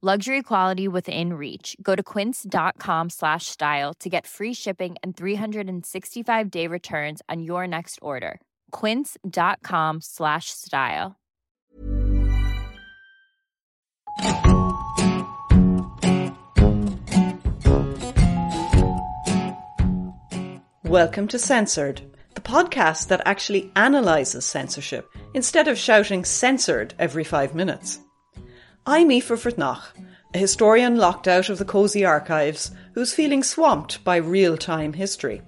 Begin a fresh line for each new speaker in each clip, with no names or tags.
Luxury quality within reach. Go to quince.com slash style to get free shipping and 365 day returns on your next order. Quince.com slash style.
Welcome to Censored, the podcast that actually analyses censorship instead of shouting censored every five minutes. I'm Aoife Fritnach, a historian locked out of the cosy archives who's feeling swamped by real-time history.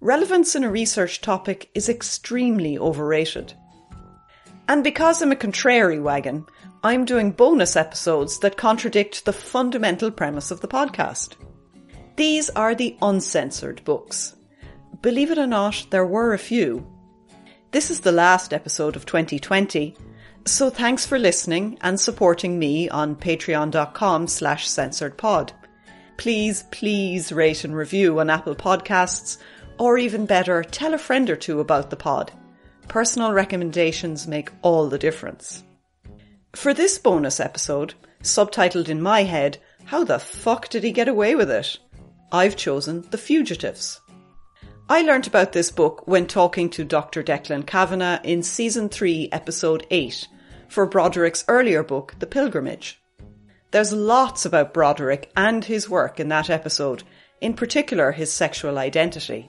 Relevance in a research topic is extremely overrated. And because I'm a contrary wagon, I'm doing bonus episodes that contradict the fundamental premise of the podcast. These are the uncensored books. Believe it or not, there were a few. This is the last episode of 2020, so thanks for listening and supporting me on patreon.com slash censoredpod. Please, please rate and review on Apple Podcasts, or even better, tell a friend or two about the pod. Personal recommendations make all the difference. For this bonus episode, subtitled in my head, How the fuck did he get away with it? I've chosen The Fugitives. I learnt about this book when talking to Dr. Declan Kavanagh in season 3, episode 8, for Broderick's earlier book, The Pilgrimage. There's lots about Broderick and his work in that episode, in particular his sexual identity.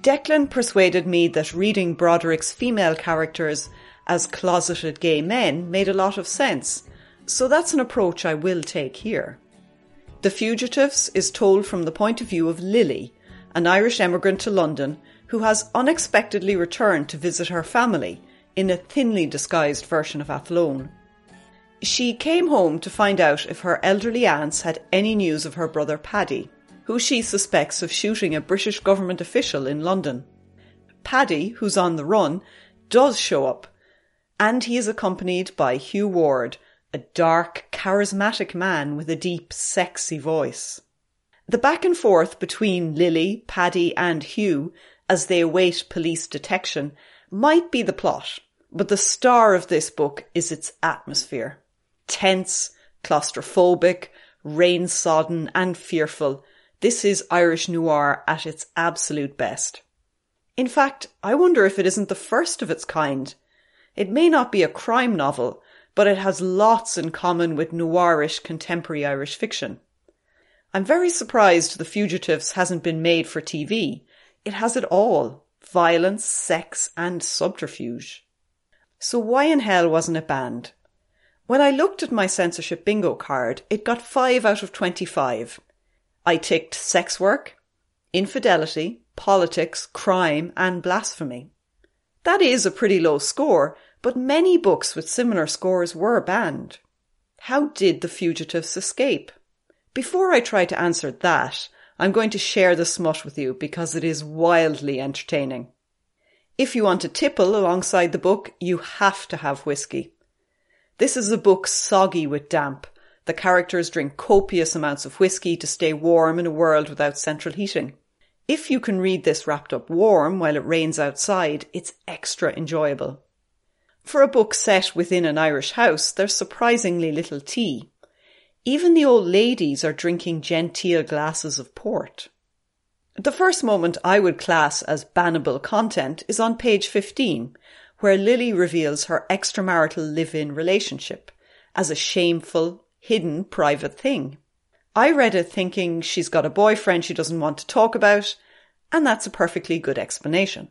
Declan persuaded me that reading Broderick's female characters as closeted gay men made a lot of sense, so that's an approach I will take here. The Fugitives is told from the point of view of Lily, an Irish emigrant to London who has unexpectedly returned to visit her family in a thinly disguised version of Athlone. She came home to find out if her elderly aunts had any news of her brother Paddy, who she suspects of shooting a British government official in London. Paddy, who's on the run, does show up, and he is accompanied by Hugh Ward, a dark, charismatic man with a deep, sexy voice. The back and forth between Lily, Paddy, and Hugh as they await police detection might be the plot, but the star of this book is its atmosphere. Tense, claustrophobic, rain sodden, and fearful. This is Irish noir at its absolute best. In fact, I wonder if it isn't the first of its kind. It may not be a crime novel, but it has lots in common with noirish contemporary Irish fiction. I'm very surprised The Fugitives hasn't been made for TV. It has it all violence, sex, and subterfuge. So why in hell wasn't it banned? When I looked at my censorship bingo card, it got 5 out of 25. I ticked sex work, infidelity, politics, crime, and blasphemy. That is a pretty low score, but many books with similar scores were banned. How did the fugitives escape? Before I try to answer that, I'm going to share the smut with you because it is wildly entertaining. If you want to tipple alongside the book, you have to have whiskey. This is a book soggy with damp. The characters drink copious amounts of whiskey to stay warm in a world without central heating. If you can read this wrapped up warm while it rains outside, it's extra enjoyable. For a book set within an Irish house, there's surprisingly little tea. Even the old ladies are drinking genteel glasses of port. The first moment I would class as bannable content is on page 15, where Lily reveals her extramarital live-in relationship as a shameful, hidden, private thing. I read it thinking she's got a boyfriend she doesn't want to talk about, And that's a perfectly good explanation.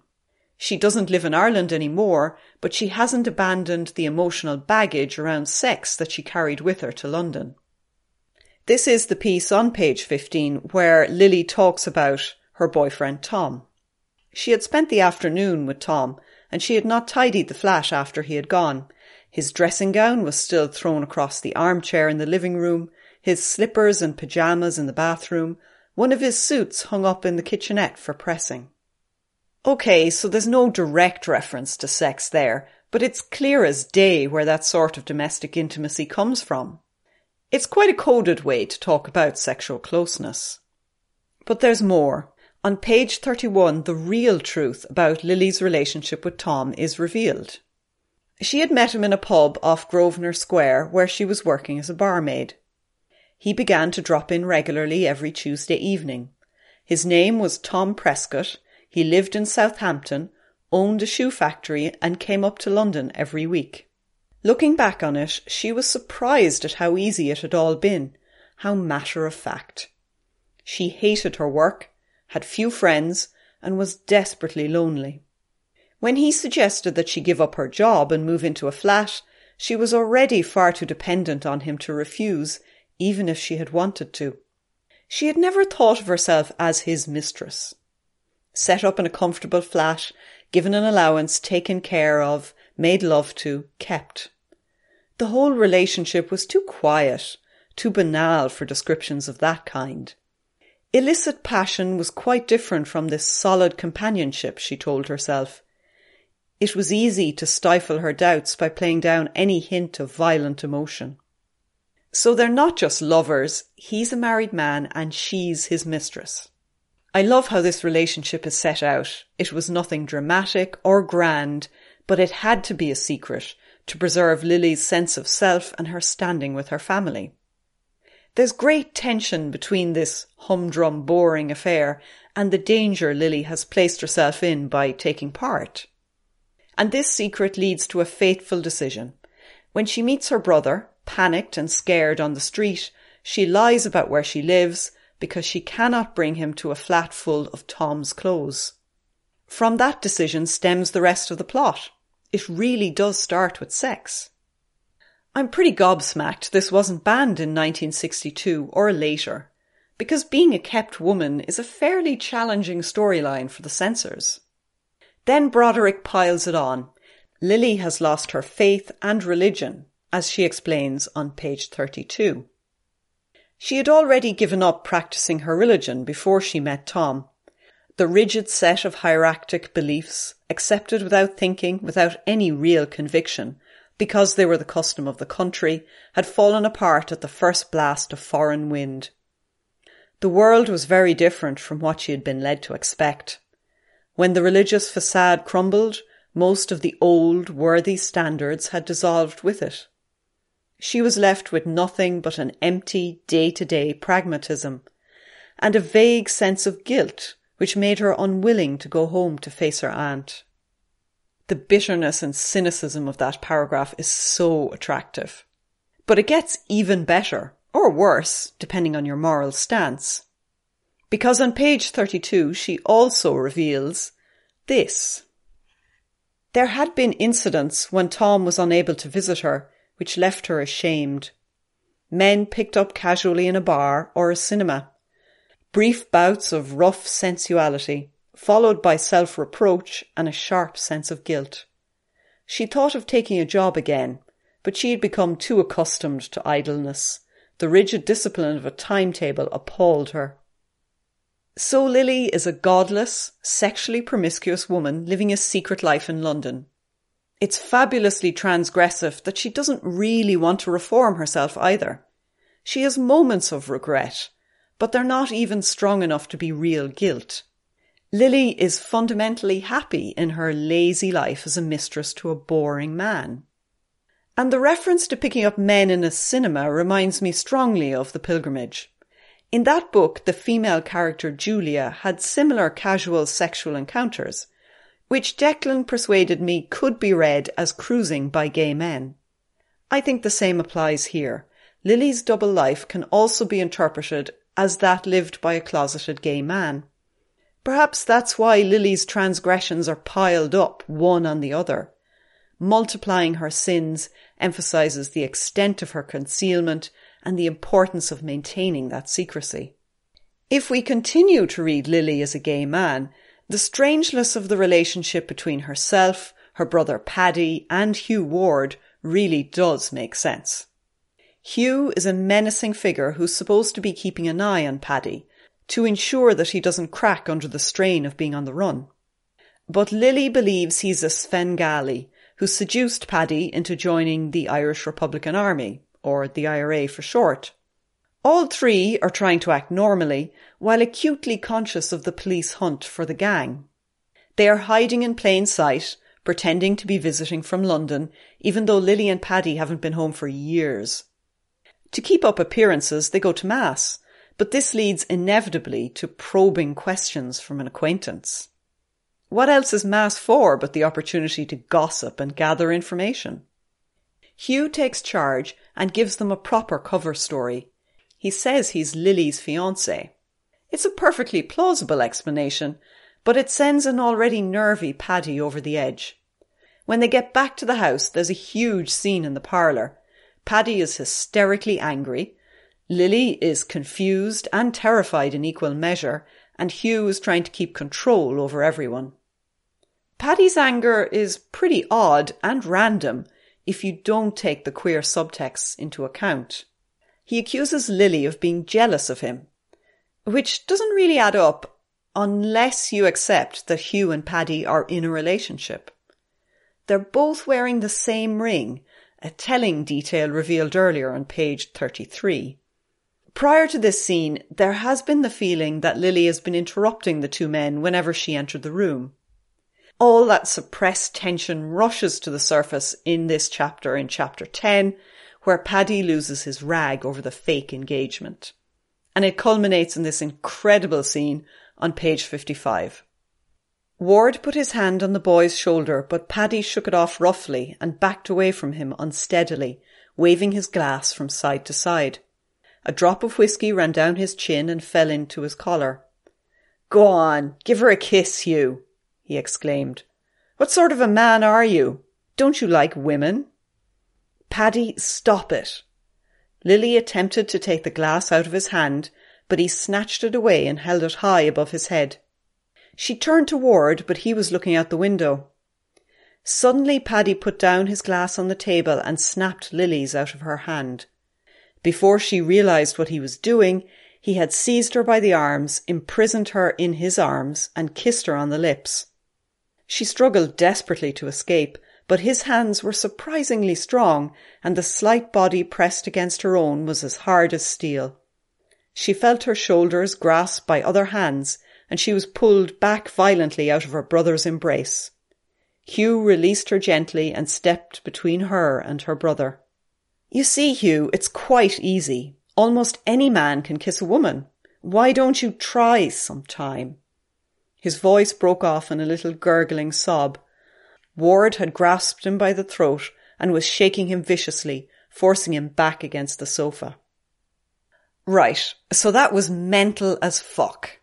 She doesn't live in Ireland anymore, but she hasn't abandoned the emotional baggage around sex that she carried with her to London. This is the piece on page 15 where Lily talks about her boyfriend Tom. She had spent the afternoon with Tom and she had not tidied the flat after he had gone. His dressing gown was still thrown across the armchair in the living room, his slippers and pyjamas in the bathroom, one of his suits hung up in the kitchenette for pressing. Okay, so there's no direct reference to sex there, but it's clear as day where that sort of domestic intimacy comes from. It's quite a coded way to talk about sexual closeness. But there's more. On page 31, the real truth about Lily's relationship with Tom is revealed. She had met him in a pub off Grosvenor Square where she was working as a barmaid. He began to drop in regularly every Tuesday evening. His name was Tom Prescott he lived in Southampton, owned a shoe factory, and came up to London every week. Looking back on it, she was surprised at how easy it had all been, how matter of fact. She hated her work, had few friends, and was desperately lonely. When he suggested that she give up her job and move into a flat, she was already far too dependent on him to refuse, even if she had wanted to. She had never thought of herself as his mistress set up in a comfortable flat, given an allowance, taken care of, made love to, kept. The whole relationship was too quiet, too banal for descriptions of that kind. Illicit passion was quite different from this solid companionship, she told herself. It was easy to stifle her doubts by playing down any hint of violent emotion. So they're not just lovers, he's a married man and she's his mistress. I love how this relationship is set out. It was nothing dramatic or grand, but it had to be a secret to preserve Lily's sense of self and her standing with her family. There's great tension between this humdrum, boring affair and the danger Lily has placed herself in by taking part. And this secret leads to a fateful decision. When she meets her brother, panicked and scared on the street, she lies about where she lives because she cannot bring him to a flat full of Tom's clothes. From that decision stems the rest of the plot. It really does start with sex. I'm pretty gobsmacked this wasn't banned in 1962 or later, because being a kept woman is a fairly challenging storyline for the censors. Then Broderick piles it on. Lily has lost her faith and religion, as she explains on page 32. She had already given up practicing her religion before she met Tom. The rigid set of hierarchic beliefs, accepted without thinking, without any real conviction, because they were the custom of the country, had fallen apart at the first blast of foreign wind. The world was very different from what she had been led to expect. When the religious facade crumbled, most of the old, worthy standards had dissolved with it. She was left with nothing but an empty day to day pragmatism and a vague sense of guilt which made her unwilling to go home to face her aunt. The bitterness and cynicism of that paragraph is so attractive. But it gets even better, or worse, depending on your moral stance. Because on page 32 she also reveals this. There had been incidents when Tom was unable to visit her which left her ashamed. Men picked up casually in a bar or a cinema. Brief bouts of rough sensuality, followed by self reproach and a sharp sense of guilt. She thought of taking a job again, but she had become too accustomed to idleness. The rigid discipline of a timetable appalled her. So Lily is a godless, sexually promiscuous woman living a secret life in London. It's fabulously transgressive that she doesn't really want to reform herself either. She has moments of regret, but they're not even strong enough to be real guilt. Lily is fundamentally happy in her lazy life as a mistress to a boring man. And the reference to picking up men in a cinema reminds me strongly of The Pilgrimage. In that book, the female character Julia had similar casual sexual encounters, which Declan persuaded me could be read as cruising by gay men. I think the same applies here. Lily's double life can also be interpreted as that lived by a closeted gay man. Perhaps that's why Lily's transgressions are piled up one on the other. Multiplying her sins emphasizes the extent of her concealment and the importance of maintaining that secrecy. If we continue to read Lily as a gay man, the strangeness of the relationship between herself, her brother Paddy, and Hugh Ward really does make sense. Hugh is a menacing figure who's supposed to be keeping an eye on Paddy to ensure that he doesn't crack under the strain of being on the run. But Lily believes he's a Svengali who seduced Paddy into joining the Irish Republican Army, or the IRA for short. All three are trying to act normally while acutely conscious of the police hunt for the gang. They are hiding in plain sight, pretending to be visiting from London, even though Lily and Paddy haven't been home for years. To keep up appearances, they go to Mass, but this leads inevitably to probing questions from an acquaintance. What else is Mass for but the opportunity to gossip and gather information? Hugh takes charge and gives them a proper cover story. He says he's Lily's fiance. It's a perfectly plausible explanation, but it sends an already nervy Paddy over the edge. When they get back to the house, there's a huge scene in the parlour. Paddy is hysterically angry. Lily is confused and terrified in equal measure, and Hugh is trying to keep control over everyone. Paddy's anger is pretty odd and random if you don't take the queer subtexts into account. He accuses Lily of being jealous of him, which doesn't really add up unless you accept that Hugh and Paddy are in a relationship. They're both wearing the same ring, a telling detail revealed earlier on page 33. Prior to this scene, there has been the feeling that Lily has been interrupting the two men whenever she entered the room. All that suppressed tension rushes to the surface in this chapter, in chapter 10, where Paddy loses his rag over the fake engagement. And it culminates in this incredible scene on page 55. Ward put his hand on the boy's shoulder, but Paddy shook it off roughly and backed away from him unsteadily, waving his glass from side to side. A drop of whisky ran down his chin and fell into his collar. Go on, give her a kiss, Hugh he exclaimed. What sort of a man are you? Don't you like women? Paddy, stop it. Lily attempted to take the glass out of his hand, but he snatched it away and held it high above his head. She turned to Ward, but he was looking out the window. Suddenly Paddy put down his glass on the table and snapped Lily's out of her hand. Before she realized what he was doing, he had seized her by the arms, imprisoned her in his arms, and kissed her on the lips. She struggled desperately to escape, but his hands were surprisingly strong, and the slight body pressed against her own was as hard as steel. She felt her shoulders grasped by other hands, and she was pulled back violently out of her brother's embrace. Hugh released her gently and stepped between her and her brother. You see, Hugh, it's quite easy. Almost any man can kiss a woman. Why don't you try some time? His voice broke off in a little gurgling sob. Ward had grasped him by the throat and was shaking him viciously, forcing him back against the sofa. Right, so that was mental as fuck.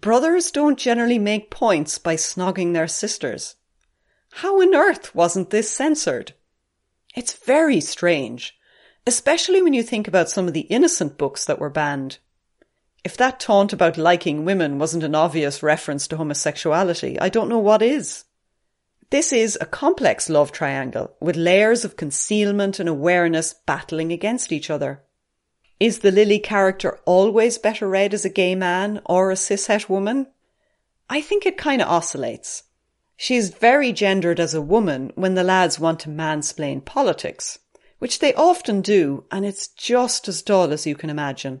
Brothers don't generally make points by snogging their sisters. How on earth wasn't this censored? It's very strange, especially when you think about some of the innocent books that were banned. If that taunt about liking women wasn't an obvious reference to homosexuality, I don't know what is. This is a complex love triangle with layers of concealment and awareness battling against each other. Is the Lily character always better read as a gay man or a cishet woman? I think it kind of oscillates. She's very gendered as a woman when the lads want to mansplain politics, which they often do, and it's just as dull as you can imagine.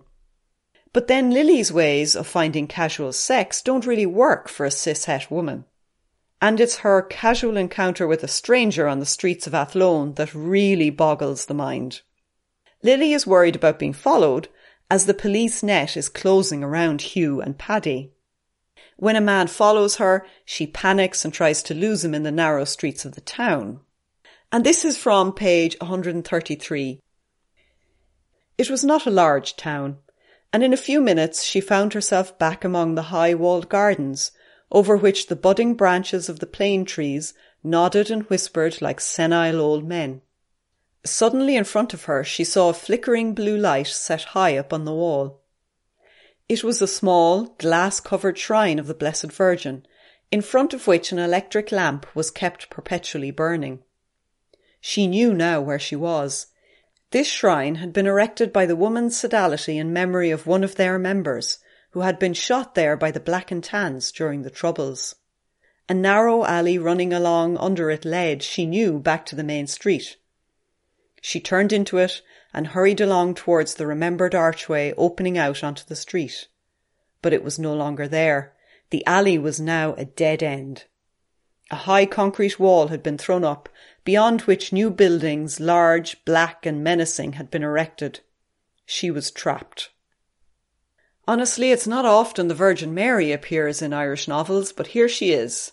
But then Lily's ways of finding casual sex don't really work for a cishet woman. And it's her casual encounter with a stranger on the streets of Athlone that really boggles the mind. Lily is worried about being followed as the police net is closing around Hugh and Paddy. When a man follows her, she panics and tries to lose him in the narrow streets of the town. And this is from page 133. It was not a large town, and in a few minutes she found herself back among the high walled gardens, over which the budding branches of the plane trees nodded and whispered like senile old men. Suddenly in front of her she saw a flickering blue light set high up on the wall. It was a small, glass-covered shrine of the Blessed Virgin, in front of which an electric lamp was kept perpetually burning. She knew now where she was. This shrine had been erected by the Woman's Sodality in memory of one of their members, who had been shot there by the Black and Tans during the Troubles. A narrow alley running along under it led, she knew, back to the main street. She turned into it and hurried along towards the remembered archway opening out onto the street. But it was no longer there. The alley was now a dead end. A high concrete wall had been thrown up, beyond which new buildings, large, black, and menacing, had been erected. She was trapped. Honestly, it's not often the Virgin Mary appears in Irish novels, but here she is.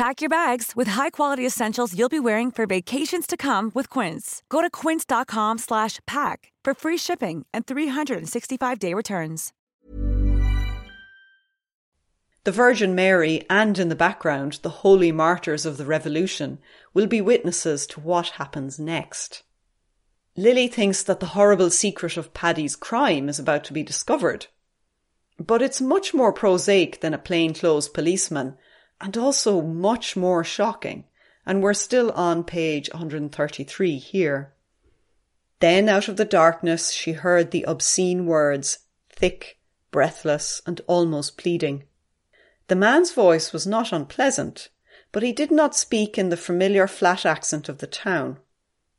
Pack your bags with high-quality essentials you'll be wearing for vacations to come with Quince. Go to quince.com slash pack for free shipping and 365-day returns.
The Virgin Mary and in the background the holy martyrs of the Revolution will be witnesses to what happens next. Lily thinks that the horrible secret of Paddy's crime is about to be discovered. But it's much more prosaic than a plainclothes policeman and also much more shocking. And we're still on page 133 here. Then out of the darkness she heard the obscene words, thick, breathless, and almost pleading. The man's voice was not unpleasant, but he did not speak in the familiar flat accent of the town.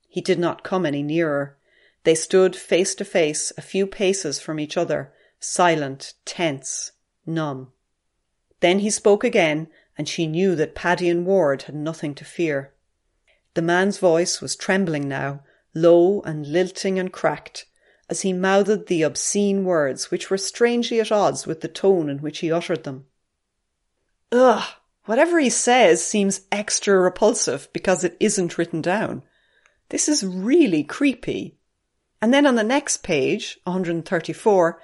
He did not come any nearer. They stood face to face, a few paces from each other, silent, tense, numb. Then he spoke again, and she knew that Paddy and Ward had nothing to fear. The man's voice was trembling now, low and lilting and cracked, as he mouthed the obscene words which were strangely at odds with the tone in which he uttered them. Ugh! Whatever he says seems extra repulsive because it isn't written down. This is really creepy. And then on the next page, 134,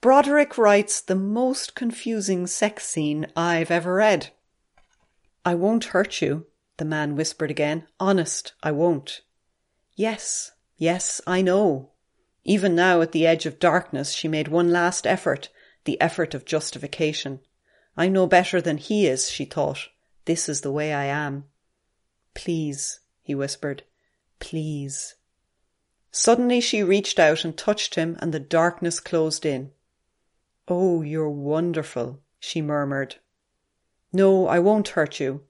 Broderick writes the most confusing sex scene I've ever read. I won't hurt you, the man whispered again. Honest, I won't. Yes, yes, I know. Even now at the edge of darkness, she made one last effort, the effort of justification. I know better than he is, she thought. This is the way I am. Please, he whispered. Please. Suddenly she reached out and touched him, and the darkness closed in. Oh, you're wonderful, she murmured. No, I won't hurt you.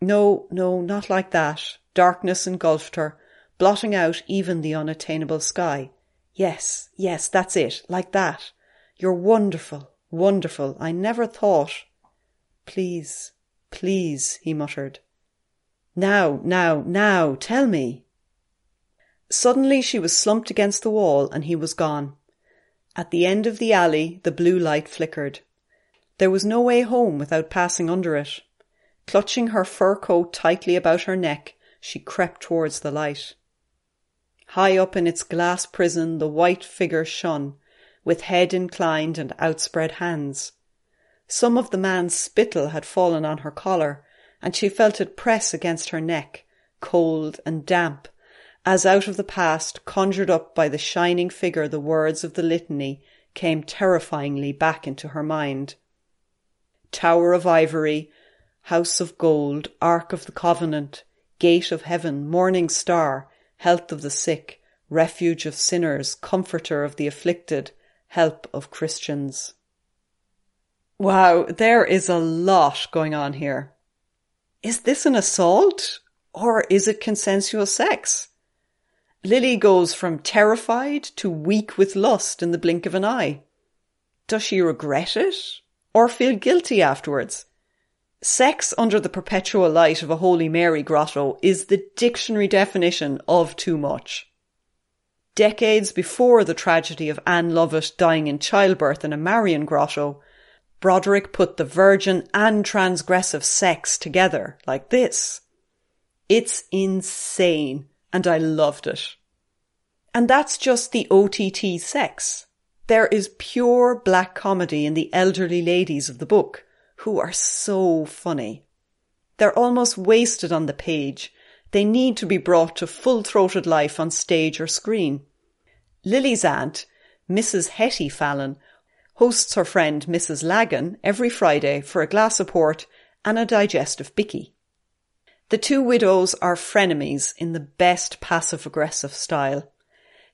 No, no, not like that. Darkness engulfed her, blotting out even the unattainable sky. Yes, yes, that's it, like that. You're wonderful, wonderful. I never thought. Please, please, he muttered. Now, now, now, tell me. Suddenly she was slumped against the wall and he was gone. At the end of the alley, the blue light flickered. There was no way home without passing under it. Clutching her fur coat tightly about her neck, she crept towards the light. High up in its glass prison, the white figure shone, with head inclined and outspread hands. Some of the man's spittle had fallen on her collar, and she felt it press against her neck, cold and damp, as out of the past, conjured up by the shining figure, the words of the litany came terrifyingly back into her mind. Tower of ivory, house of gold, ark of the covenant, gate of heaven, morning star, health of the sick, refuge of sinners, comforter of the afflicted, help of Christians. Wow, there is a lot going on here. Is this an assault or is it consensual sex? Lily goes from terrified to weak with lust in the blink of an eye. Does she regret it or feel guilty afterwards? Sex under the perpetual light of a Holy Mary grotto is the dictionary definition of too much. Decades before the tragedy of Anne Lovett dying in childbirth in a Marian grotto, Broderick put the virgin and transgressive sex together like this. It's insane, and I loved it. And that's just the OTT sex. There is pure black comedy in the elderly ladies of the book who are so funny. They're almost wasted on the page. They need to be brought to full throated life on stage or screen. Lily's aunt, Mrs. Hetty Fallon, hosts her friend Mrs. Lagan every Friday for a glass of port and a digestive bicky. The two widows are frenemies in the best passive aggressive style.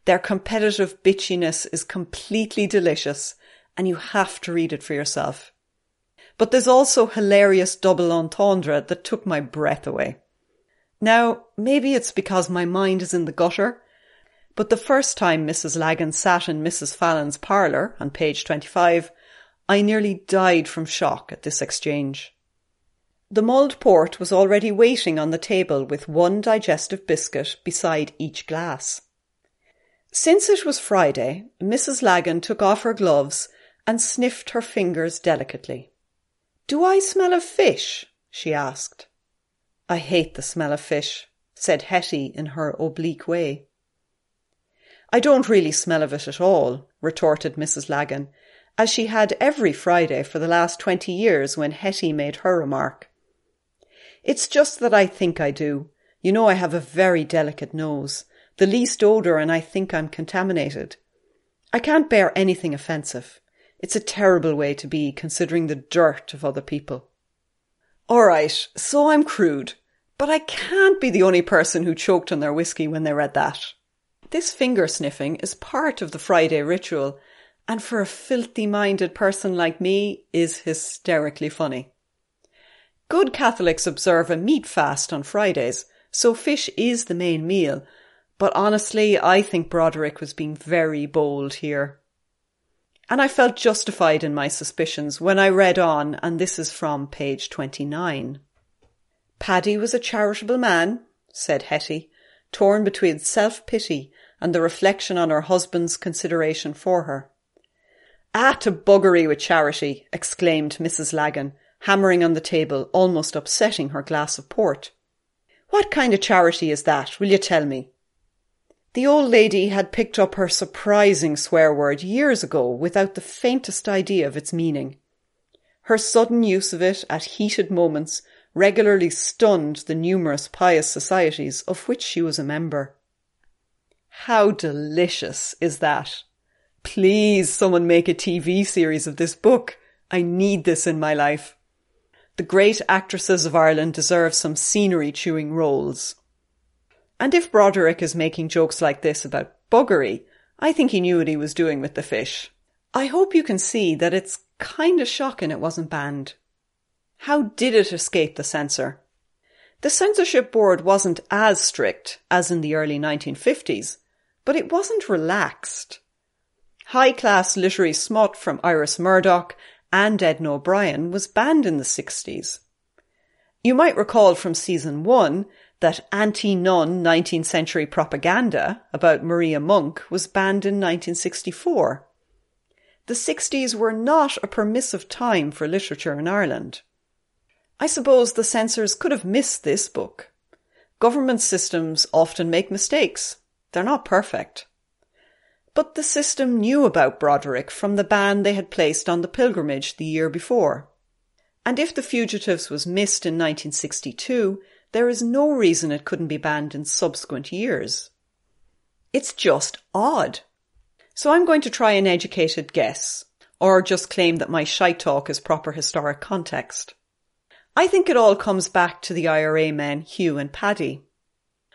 Their competitive bitchiness is completely delicious and you have to read it for yourself. But there's also hilarious double entendre that took my breath away. Now, maybe it's because my mind is in the gutter, but the first time Mrs. Lagan sat in Mrs. Fallon's parlour on page 25, I nearly died from shock at this exchange. The mulled port was already waiting on the table with one digestive biscuit beside each glass. Since it was Friday, Mrs. Lagan took off her gloves and sniffed her fingers delicately. Do I smell of fish? she asked. I hate the smell of fish, said Hetty in her oblique way. I don't really smell of it at all, retorted Mrs. Lagan, as she had every Friday for the last twenty years when Hetty made her remark. It's just that I think I do. You know I have a very delicate nose, the least odour, and I think I'm contaminated. I can't bear anything offensive. It's a terrible way to be, considering the dirt of other people. All right, so I'm crude, but I can't be the only person who choked on their whiskey when they read that. This finger sniffing is part of the Friday ritual, and for a filthy minded person like me, is hysterically funny. Good Catholics observe a meat fast on Fridays, so fish is the main meal, but honestly, I think Broderick was being very bold here. And I felt justified in my suspicions when I read on, and this is from page 29. Paddy was a charitable man, said Hetty, torn between self-pity and the reflection on her husband's consideration for her. Ah, to buggery with charity, exclaimed Mrs. Lagan, hammering on the table, almost upsetting her glass of port. What kind of charity is that, will you tell me? The old lady had picked up her surprising swear word years ago without the faintest idea of its meaning. Her sudden use of it at heated moments regularly stunned the numerous pious societies of which she was a member. How delicious is that? Please, someone make a TV series of this book. I need this in my life. The great actresses of Ireland deserve some scenery chewing roles. And if Broderick is making jokes like this about buggery, I think he knew what he was doing with the fish. I hope you can see that it's kind of shocking it wasn't banned. How did it escape the censor? The censorship board wasn't as strict as in the early 1950s, but it wasn't relaxed. High class literary smut from Iris Murdoch and Edna O'Brien was banned in the 60s. You might recall from season 1 that anti-nun 19th century propaganda about Maria Monk was banned in 1964. The 60s were not a permissive time for literature in Ireland. I suppose the censors could have missed this book. Government systems often make mistakes. They're not perfect. But the system knew about Broderick from the ban they had placed on the pilgrimage the year before. And if The Fugitives was missed in 1962, there is no reason it couldn't be banned in subsequent years. It's just odd. So I'm going to try an educated guess, or just claim that my shy talk is proper historic context. I think it all comes back to the IRA men Hugh and Paddy.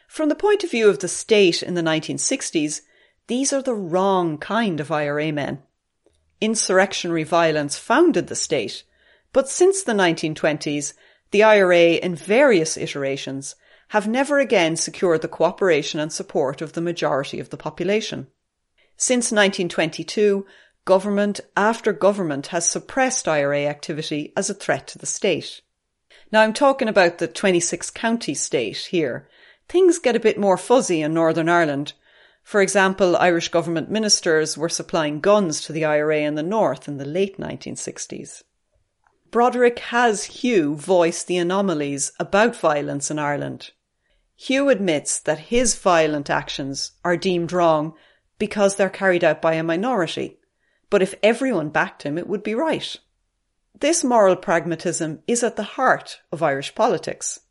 From the point of view of the state in the 1960s, these are the wrong kind of IRA men. Insurrectionary violence founded the state, but since the 1920s, the IRA in various iterations have never again secured the cooperation and support of the majority of the population. Since 1922, government after government has suppressed IRA activity as a threat to the state. Now I'm talking about the 26 county state here. Things get a bit more fuzzy in Northern Ireland. For example, Irish government ministers were supplying guns to the IRA in the north in the late 1960s. Broderick has Hugh voice the anomalies about violence in Ireland. Hugh admits that his violent actions are deemed wrong because they're carried out by a minority, but if everyone backed him, it would be right. This moral pragmatism is at the heart of Irish politics.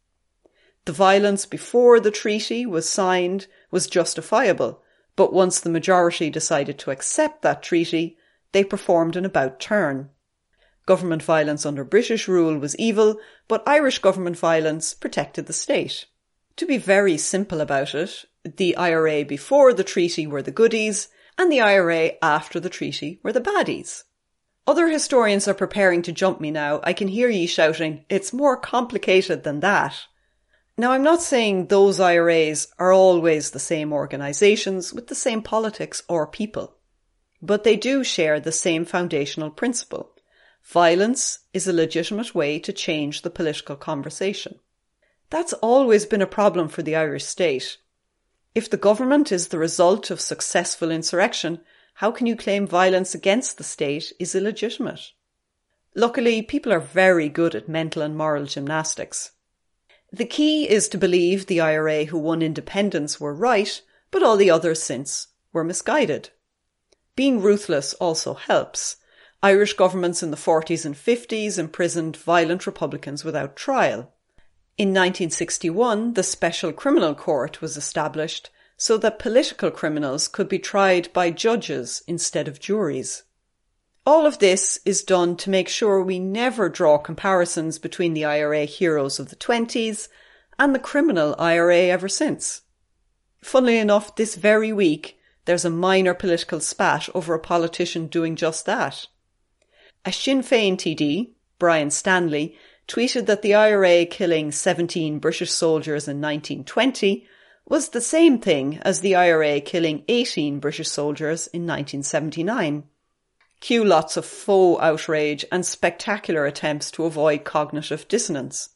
The violence before the treaty was signed was justifiable, but once the majority decided to accept that treaty, they performed an about turn. Government violence under British rule was evil, but Irish government violence protected the state. To be very simple about it, the IRA before the treaty were the goodies, and the IRA after the treaty were the baddies. Other historians are preparing to jump me now. I can hear ye shouting, it's more complicated than that. Now, I'm not saying those IRAs are always the same organisations with the same politics or people, but they do share the same foundational principle. Violence is a legitimate way to change the political conversation. That's always been a problem for the Irish state. If the government is the result of successful insurrection, how can you claim violence against the state is illegitimate? Luckily, people are very good at mental and moral gymnastics. The key is to believe the IRA who won independence were right, but all the others since were misguided. Being ruthless also helps. Irish governments in the 40s and 50s imprisoned violent Republicans without trial. In 1961, the Special Criminal Court was established so that political criminals could be tried by judges instead of juries. All of this is done to make sure we never draw comparisons between the IRA heroes of the 20s and the criminal IRA ever since. Funnily enough, this very week, there's a minor political spat over a politician doing just that. A Sinn Féin TD, Brian Stanley, tweeted that the IRA killing 17 British soldiers in 1920 was the same thing as the IRA killing 18 British soldiers in 1979. Cue lots of faux outrage and spectacular attempts to avoid cognitive dissonance.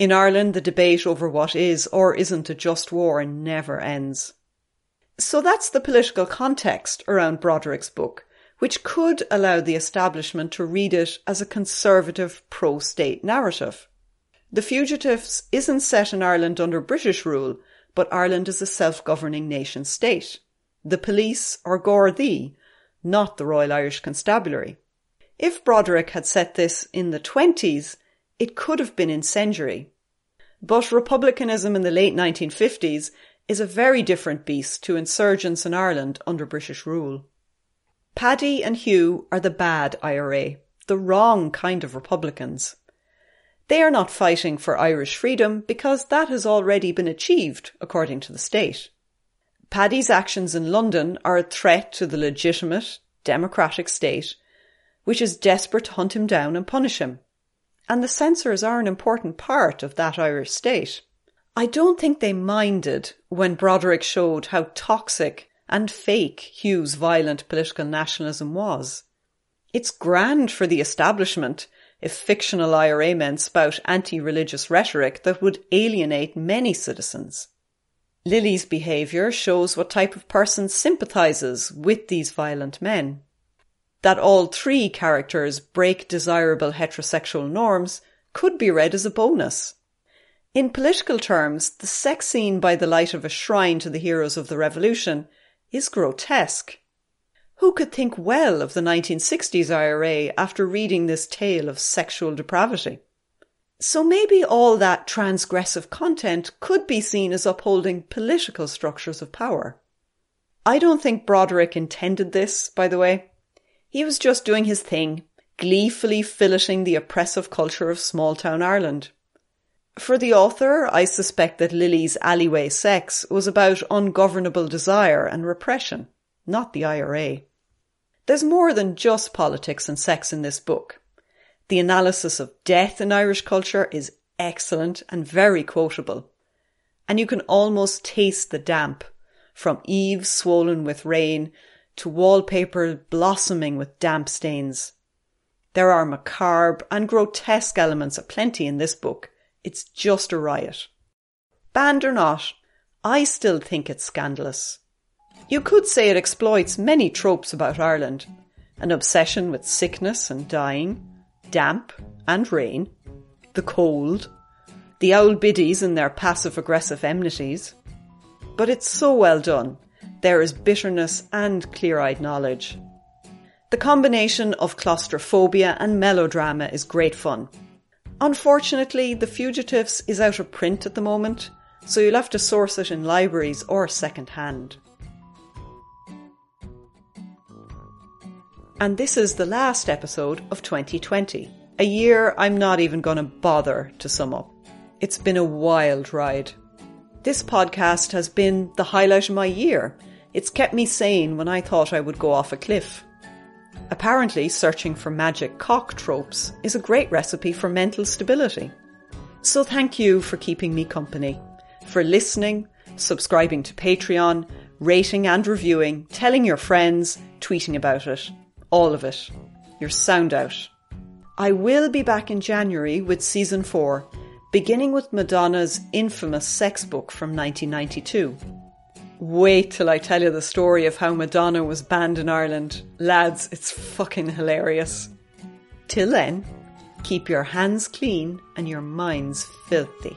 In Ireland, the debate over what is or isn't a just war never ends. So that's the political context around Broderick's book, which could allow the establishment to read it as a conservative pro-state narrative. The Fugitives isn't set in Ireland under British rule, but Ireland is a self-governing nation state. The police are Gardaí, not the Royal Irish Constabulary. If Broderick had set this in the 20s, it could have been incendiary. But republicanism in the late 1950s is a very different beast to insurgents in Ireland under British rule. Paddy and Hugh are the bad IRA, the wrong kind of Republicans. They are not fighting for Irish freedom because that has already been achieved, according to the state. Paddy's actions in London are a threat to the legitimate, democratic state, which is desperate to hunt him down and punish him. And the censors are an important part of that Irish state. I don't think they minded when Broderick showed how toxic and fake Hugh's violent political nationalism was. It's grand for the establishment if fictional IRA men spout anti religious rhetoric that would alienate many citizens. Lily's behaviour shows what type of person sympathises with these violent men. That all three characters break desirable heterosexual norms could be read as a bonus. In political terms, the sex scene by the light of a shrine to the heroes of the revolution is grotesque. Who could think well of the 1960s IRA after reading this tale of sexual depravity? So maybe all that transgressive content could be seen as upholding political structures of power. I don't think Broderick intended this, by the way. He was just doing his thing, gleefully filleting the oppressive culture of small town Ireland. For the author, I suspect that Lily's alleyway sex was about ungovernable desire and repression, not the IRA. There's more than just politics and sex in this book. The analysis of death in Irish culture is excellent and very quotable. And you can almost taste the damp from eaves swollen with rain to wallpaper blossoming with damp stains. There are macabre and grotesque elements aplenty in this book. It's just a riot. Banned or not, I still think it's scandalous. You could say it exploits many tropes about Ireland an obsession with sickness and dying, damp and rain, the cold, the old biddies and their passive aggressive enmities. But it's so well done. There is bitterness and clear eyed knowledge. The combination of claustrophobia and melodrama is great fun. Unfortunately, The Fugitives is out of print at the moment, so you'll have to source it in libraries or second hand. And this is the last episode of 2020 a year I'm not even going to bother to sum up. It's been a wild ride. This podcast has been the highlight of my year. It's kept me sane when I thought I would go off a cliff. Apparently, searching for magic cock tropes is a great recipe for mental stability. So thank you for keeping me company, for listening, subscribing to Patreon, rating and reviewing, telling your friends, tweeting about it. All of it. You're sound out. I will be back in January with season 4, beginning with Madonna's infamous sex book from 1992. Wait till I tell you the story of how Madonna was banned in Ireland. Lads, it's fucking hilarious. Till then, keep your hands clean and your minds filthy.